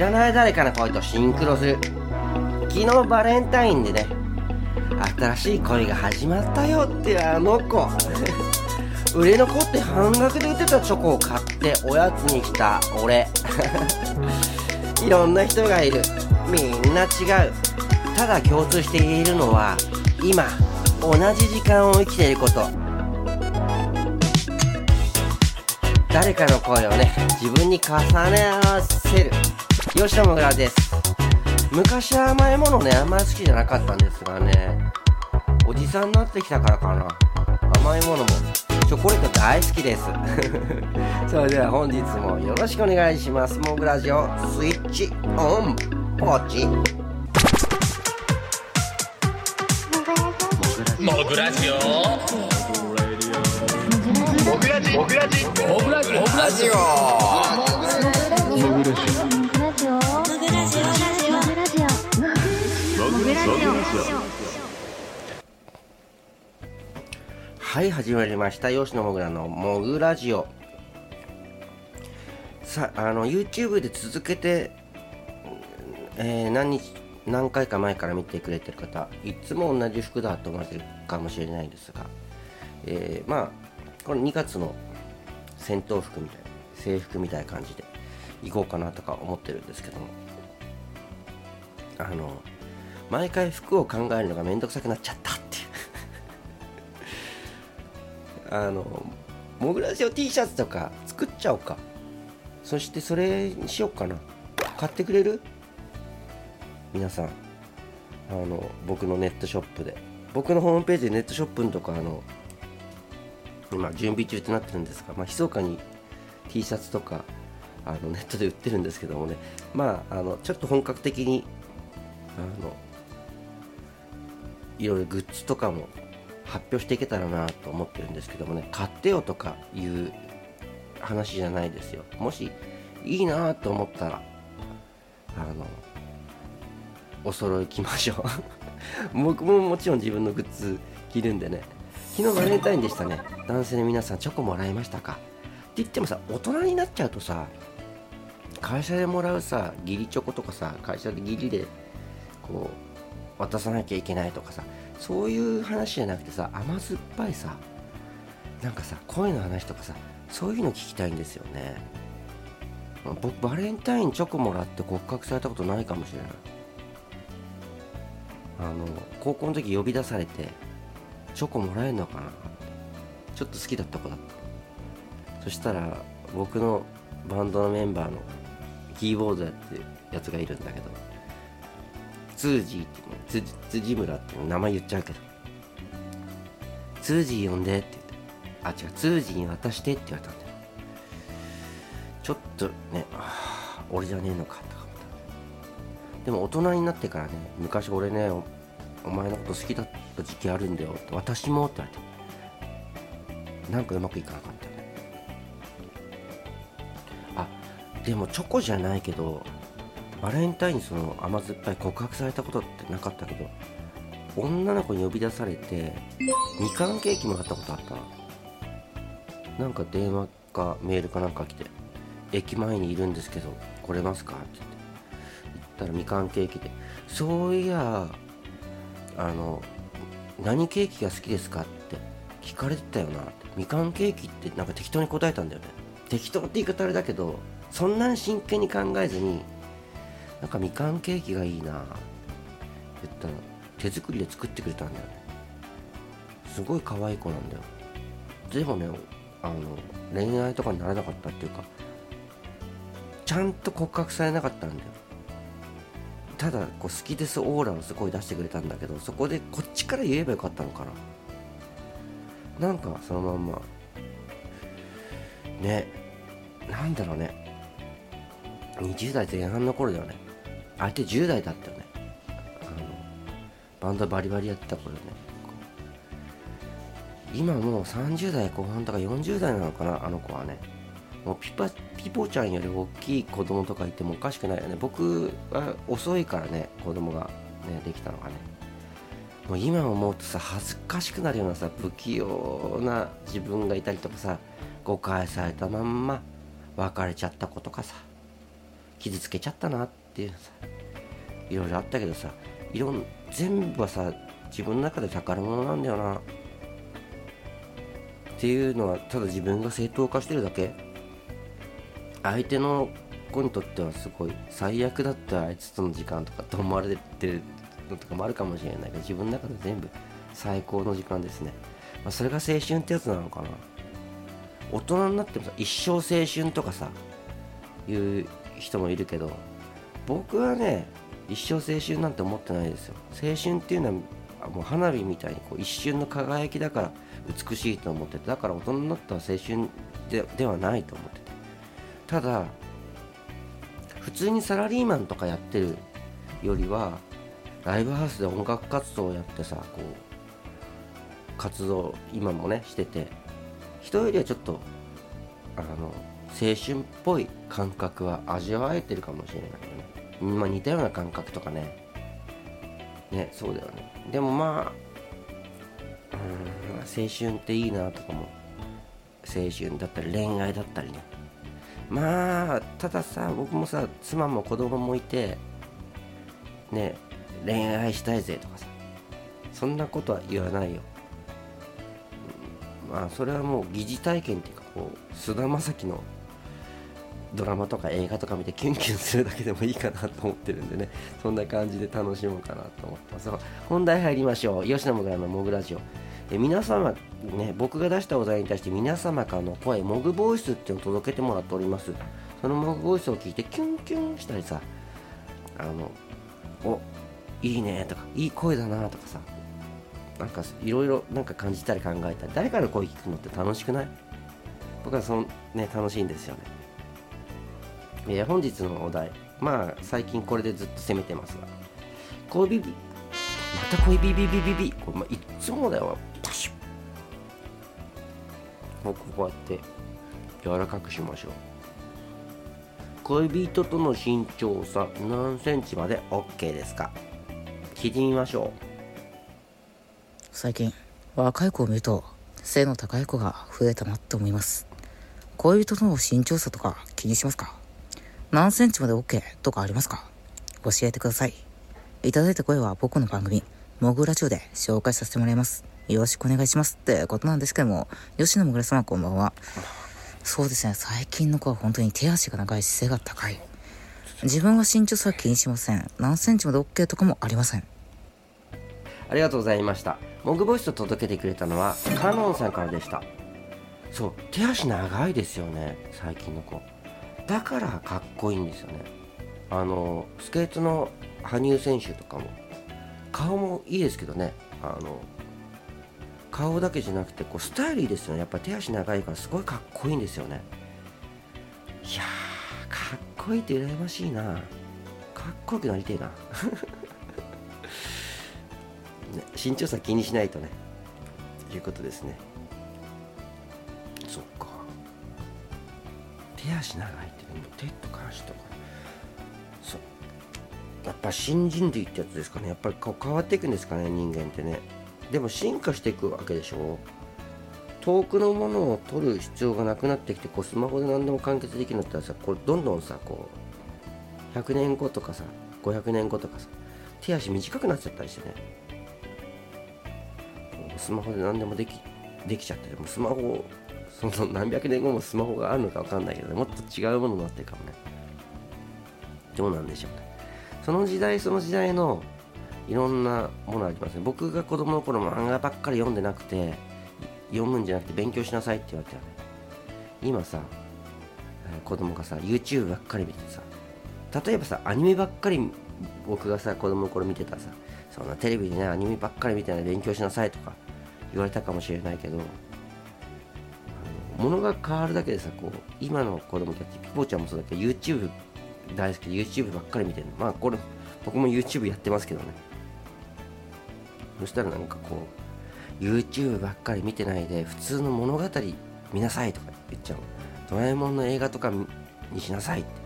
らない誰かの声とシンクロする。昨日バレンタインでね新しい恋が始まったよってあの子。売れ残って半額で売ってたチョコを買っておやつにした俺。いろんな人がいる。みんな違う。ただ共通して言えるのは今同じ時間を生きていること。誰かの声をね自分に重ね合わせる。吉野もぐらです。昔は甘いものねあんまり好きじゃなかったんですがね。おじさんになってきたからかな。甘いものもチョコレート大好きです。それでは本日もよろしくお願いします。モグラジオスイッチオン。ポチ。モグラジオ。モグラジモグラジモグラジ。モグラジオはい始まりました。吉野もぐらのモグラジオ。さあの YouTube で続けて、えー何日何回か前から見てくれてる方いつも同じ服だと思われてるかもしれないですが、えーまあこれ2月の戦闘服みたいな制服みたいな感じで。行こうかなとか思ってるんですけども。あの毎回服を考えるのがめんどくさくなっちゃったっていう。あのモグラジオ T シャツとか作っちゃおうか。そしてそれにしようかな。買ってくれる？皆さん。あの僕のネットショップで。僕のホームページでネットショップとかあの今準備中となってるんですが、まあ、密かに T シャツとかあのネットで売ってるんですけどもね。まああのちょっと本格的にあのいろいろグッズとかも発表していけたらなと思ってるんですけどもね。買ってよとかいう話じゃないですよ。もしいいなと思ったらあのお揃い着ましょう。僕ももちろん自分のグッズ着るんでね。昨日バレンタインでしたね。男性の皆さんチョコもらいましたか。って言ってもさ大人になっちゃうとさ会社でもらうさ義理チョコとかさ会社で義理でこう渡さなきゃいけないとかさそういう話じゃなくてさ甘酸っぱいさなんかさ恋の話とかさそういうの聞きたいんですよね。僕バレンタインチョコもらって告白されたことないかもしれない。あの高校の時呼び出されてチョコもらえるのかなちょっと好きだった子だった。そしたら僕のバンドのメンバーのキーボードやってるやつがいるんだけどツージーってね辻村って名前言っちゃうけどツージー呼んでって言ってあ違うツージーに渡してって言われたんだよ。ちょっとね俺じゃねえのかとか思った。でも大人になってからね昔俺ねおお前のこと好きだった時期あるんだよって私もって言われて。なんかうまくいかなかった。でもチョコじゃないけどバレンタインにその甘酸っぱい告白されたことってなかったけど女の子に呼び出されてみかんケーキもらったことあった。なんか電話かメールかなんか来て駅前にいるんですけど来れますかって言って。言ったらみかんケーキでそういやあの何ケーキが好きですかって聞かれてたよなみかんケーキってなんか適当に答えたんだよね。適当って言い方あれだけどそんなに真剣に考えずになんかみかんケーキがいいなって言ったら手作りで作ってくれたんだよね。すごい可愛い子なんだよ。でもねあの恋愛とかにならなかったっていうかちゃんと告白されなかったんだよ。ただこう好きですオーラをすごい出してくれたんだけどそこでこっちから言えばよかったのかな。なんかそのまんま。ねなんだろうね。20代前半の頃だよね。相手10代だったよね。あのバンドバリバリやってた頃ね。今もう30代後半とか40代なのかなあの子はね。もうピパピポちゃんより大きい子供とかいてもおかしくないよね。僕は遅いからね子供がねできたのがね。もう今思うとさ恥ずかしくなるようなさ不器用な自分がいたりとかさ誤解されたまんま別れちゃった子とかさ。傷つけちゃったなっていうさいろいろあったけどさいろん全部はさ自分の中で宝物なんだよな。っていうのはただ自分が正当化してるだけ。相手の子にとってはすごい最悪だったあいつとの時間とかと思われてるのとかもあるかもしれないけど自分の中で全部最高の時間ですね、まあ、それが青春ってやつなのかな。大人になってもさ一生青春とかさいう人もいるけど僕はね一生青春なんて思ってないですよ。青春っていうのはもう花火みたいにこう一瞬の輝きだから美しいと思っててだから大人になったら青春でではないと思ってて。ただ普通にサラリーマンとかやってるよりはライブハウスで音楽活動をやってさこう活動今もねしてて人よりはちょっとあの青春っぽい感覚は味わえてるかもしれないよね。まあ似たような感覚とかね。ねそうだよね。でもまあうん青春っていいなとかも。青春だったり恋愛だったりね。まあたださ僕もさ妻も子供もいてね恋愛したいぜとかさ。そんなことは言わないよ。まあそれはもう疑似体験っていうかこう菅田将暉のドラマとか映画とか見てキュンキュンするだけでもいいかなと思ってるんでね。そんな感じで楽しもうかなと思ってます。本題入りましょう。吉野もぐらのモグラジオ。え皆様ね僕が出したお題に対して皆様からの声モグボイスっていうのを届けてもらっております。そのモグボイスを聞いてキュンキュンしたりさあのおいいねとかいい声だなとかさなんかいろいろなんか感じたり考えたり誰かの声聞くのって楽しくない？僕はそのね楽しいんですよね。えー、本日のお題まあ最近これでずっと攻めてますが恋ビビまた恋ビビビビビこれ、まあ、いつもだよパシュ僕こうやって柔らかくしましょう。恋人との身長差何センチまで OK ですか？聞いてみましょう。最近若い子を見ると背の高い子が増えたなって思います。恋人との身長差とか気にしますか？何センチまで OK とかありますか？教えてください。いただいた声は僕の番組、モグラジオで紹介させてもらいます。よろしくお願いします。ってことなんですけども、吉野もぐら様こんばんは。そうですね、最近の子は本当に手足が長いし背が高い。自分は身長差は気にしません。何センチまで OK とかもありません。ありがとうございました。モグボイスと届けてくれたのは、カノンさんからでした。そう、手足長いですよね、最近の子。だからかっこいいんですよね。あのスケートの羽生選手とかも顔もいいですけどね。あの顔だけじゃなくてこうスタイルいいですよね。やっぱ手足長いからすごいかっこいいんですよね。いやーかっこいいって羨ましいな。かっこよくなりてえな。ね、身長差気にしないとね。ということですね。手足長いってでも手とか足とか。そう。やっぱ新人類ってやつですかね。やっぱりこう変わっていくんですかね人間ってね。でも進化していくわけでしょ。遠くのものを取る必要がなくなってきてこうスマホで何でも完結できるんだったらさこれどんどんさこう100年後とかさ500年後とかさ手足短くなっちゃったりしてね。スマホで何でもできできちゃってもうスマホその何百年後もスマホがあるのか分かんないけど、ね、もっと違うものになってるかもね。どうなんでしょうね。その時代その時代のいろんなものありますね。僕が子供の頃漫画ばっかり読んでなくて読むんじゃなくて勉強しなさいって言われた。よね今さ子供がさ YouTube ばっかり見てさ例えばさアニメばっかり僕がさ子供の頃見てたさそんなテレビでねアニメばっかり見てない勉強しなさいとか言われたかもしれないけどものが変わるだけでさこう今の子供たちピポちゃんもそうだけど YouTube 大好きで YouTube ばっかり見てるの。まあこれ僕も YouTube やってますけどね。そしたらなんかこう YouTube ばっかり見てないで普通の物語見なさいとか言っちゃうドラえもんの映画とかにしなさいって。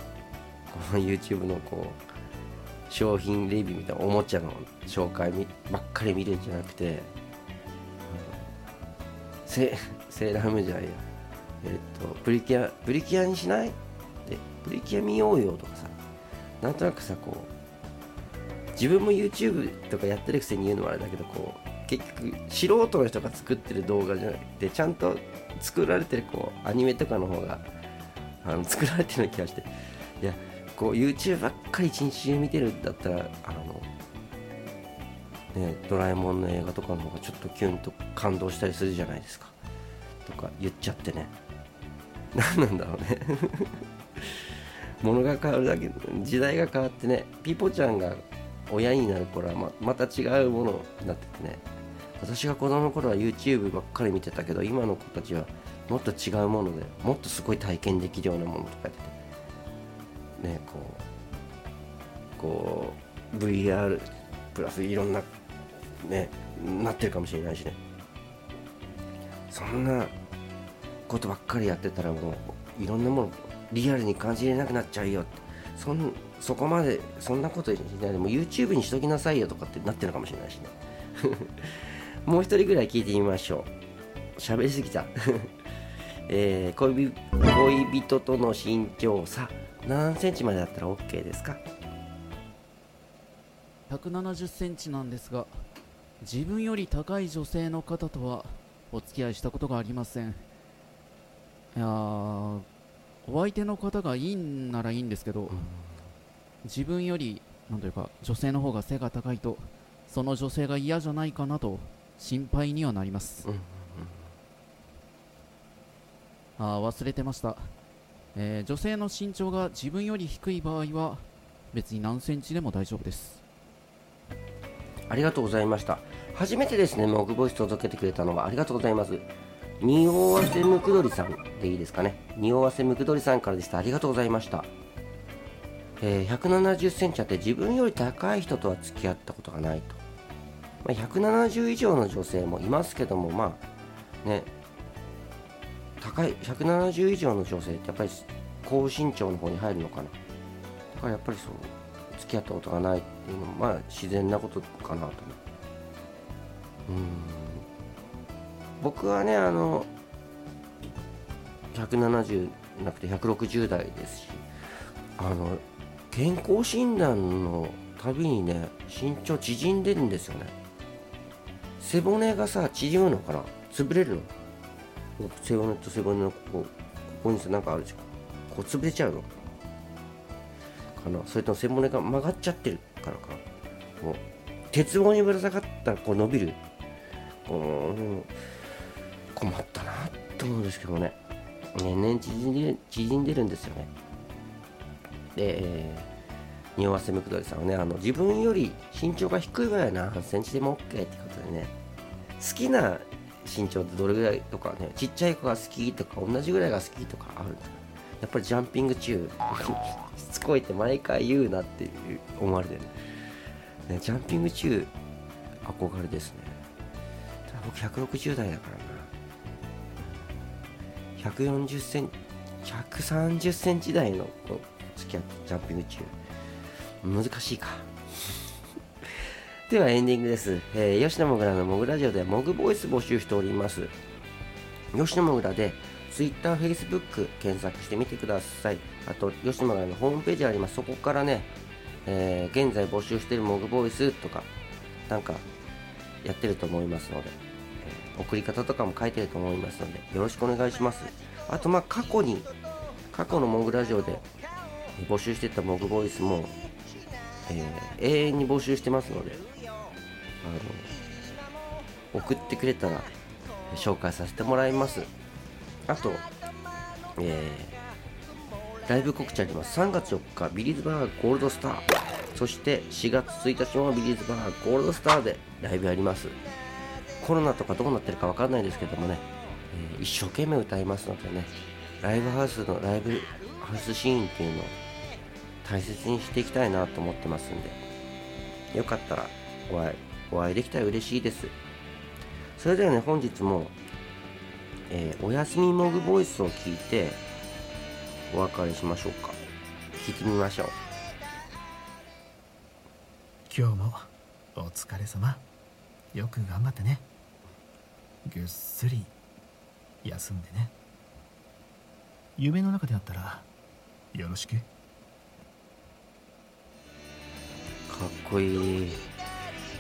この YouTube のこう商品レビューみたいなおもちゃの紹介ばっかり見るんじゃなくてセセーラームじゃないや。えっと、プリキュア、プリキュアにしない？で、プリキュア見ようよとかさ、なんとなくさこう自分も YouTube とかやってるくせに言うのもあれだけどこう結局素人の人が作ってる動画じゃなくてちゃんと作られてるこうアニメとかの方があの作られてるような気がして。いやこう YouTube ばっかり一日中見てるんだったらあのねドラえもんの映画とかの方がちょっとキュンと感動したりするじゃないですか。とか言っちゃってね。何なんだろうね。物が変わるだけ時代が変わってねピポちゃんが親になる頃はままた違うものになっててね。私が子供の頃は YouTube ばっかり見てたけど今の子たちはもっと違うものでもっとすごい体験できるようなものとかやってて。ねこうこう VR プラスいろんなねなってるかもしれないしね。そんなことばっかりやってたらもういろんなものリアルに感じれなくなっちゃうよって。そんそこまでそんなことしないでも YouTube にしときなさいよとかってなってるかもしれないしね。もう一人ぐらい聞いてみましょう。喋りすぎた。えー、恋恋人との身長差何センチまでだったら OK ですか？170センチなんですが自分より高い女性の方とはお付き合いしたことがありません。いやーお相手の方がいいんならいいんですけど、自分よりなんというか女性の方が背が高いとその女性が嫌じゃないかなと心配にはなります、うんあー忘れてました、えー女性の身長が自分より低い場合は別に何センチでも大丈夫です。ありがとうございました。初めてですねモグボイス届けてくれたのはありがとうございます匂わせむくどりさんでいいですかね。匂わせむくどりさんからでした。ありがとうございました。えー170センチあって自分より高い人とは付き合ったことがないと、まあ、170以上の女性もいますけどもまあね高い170以上の女性ってやっぱり高身長の方に入るのかな。だからやっぱりそう付き合ったことがないっていうのもまあ自然なことかなと。思ううん。僕はねあの170なくて160代ですしあの健康診断のたびにね身長縮んでるんですよね。背骨がさ縮むのかな？潰れるの？背骨と背骨のここここにさなんかあるじゃん。こう潰れちゃうの？かな？それとも背骨が曲がっちゃってるからかこう鉄棒にぶら下がったらこう伸びる。こう困ったなと思うんですけどね。年々縮んで縮んでるんですよね。で、えー、匂わせむくどりさんはねあの自分より身長が低い場合は何センチでも OK ってことでね好きな身長ってどれぐらいとかねちっちゃい子が好きとか同じぐらいが好きとかあるんですか？やっぱりジャンピング中 しつこいって毎回言うなっていう思われてる、ね、ジャンピング中憧れですね。僕160代だからな。140センチ130センチ台の付き合ってジャンピング中難しいか。ではエンディングです、えー吉野もぐらのもぐラジオではモグボイス募集しております。吉野もぐらで Twitter、Facebook 検索してみてください。あと吉野もぐらのホームページあります。そこからね、えー現在募集しているモグボイスとかなんかやってると思いますので、送り方とかも書いてると思いますのでよろしくお願いします。あとまあ過去に過去のモグラジオで募集してたモグボイスも、えー永遠に募集してますのであの送ってくれたら紹介させてもらいます。あと、えーライブ告知あります。3月4日ビリーズバーゴールドスター。そして4月1日もビリーズバーゴールドスターでライブやります。コロナとかどうなってるかわかんないですけどもね、えー一生懸命歌いますのでねライブハウスのライブハウスシーンっていうのを大切にしていきたいなと思ってますんでよかったらお会いお会いできたら嬉しいです。それではね本日も、えーおやすみモグボイスを聞いてお別れしましょうか。聞いてみましょう。今日もお疲れ様。よく頑張ってね。ぐっすり休んでね。夢の中であったらよろしく。かっこいい。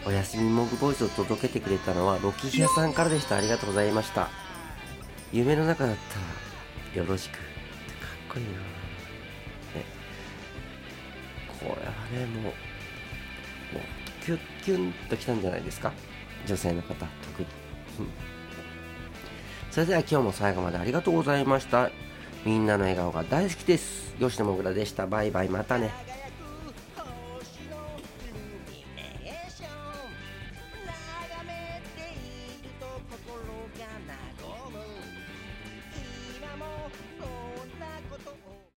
おやすみモグボイスを届けてくれたのはロキヒアさんからでした。ありがとうございました。夢の中だったらよろしく。かっこいいなね。これはねもうもうキュッキュンときたんじゃないですか。女性の方特に。それでは今日も最後までありがとうございました。みんなの笑顔が大好きです。吉野もぐらでした。バイバイ。またね。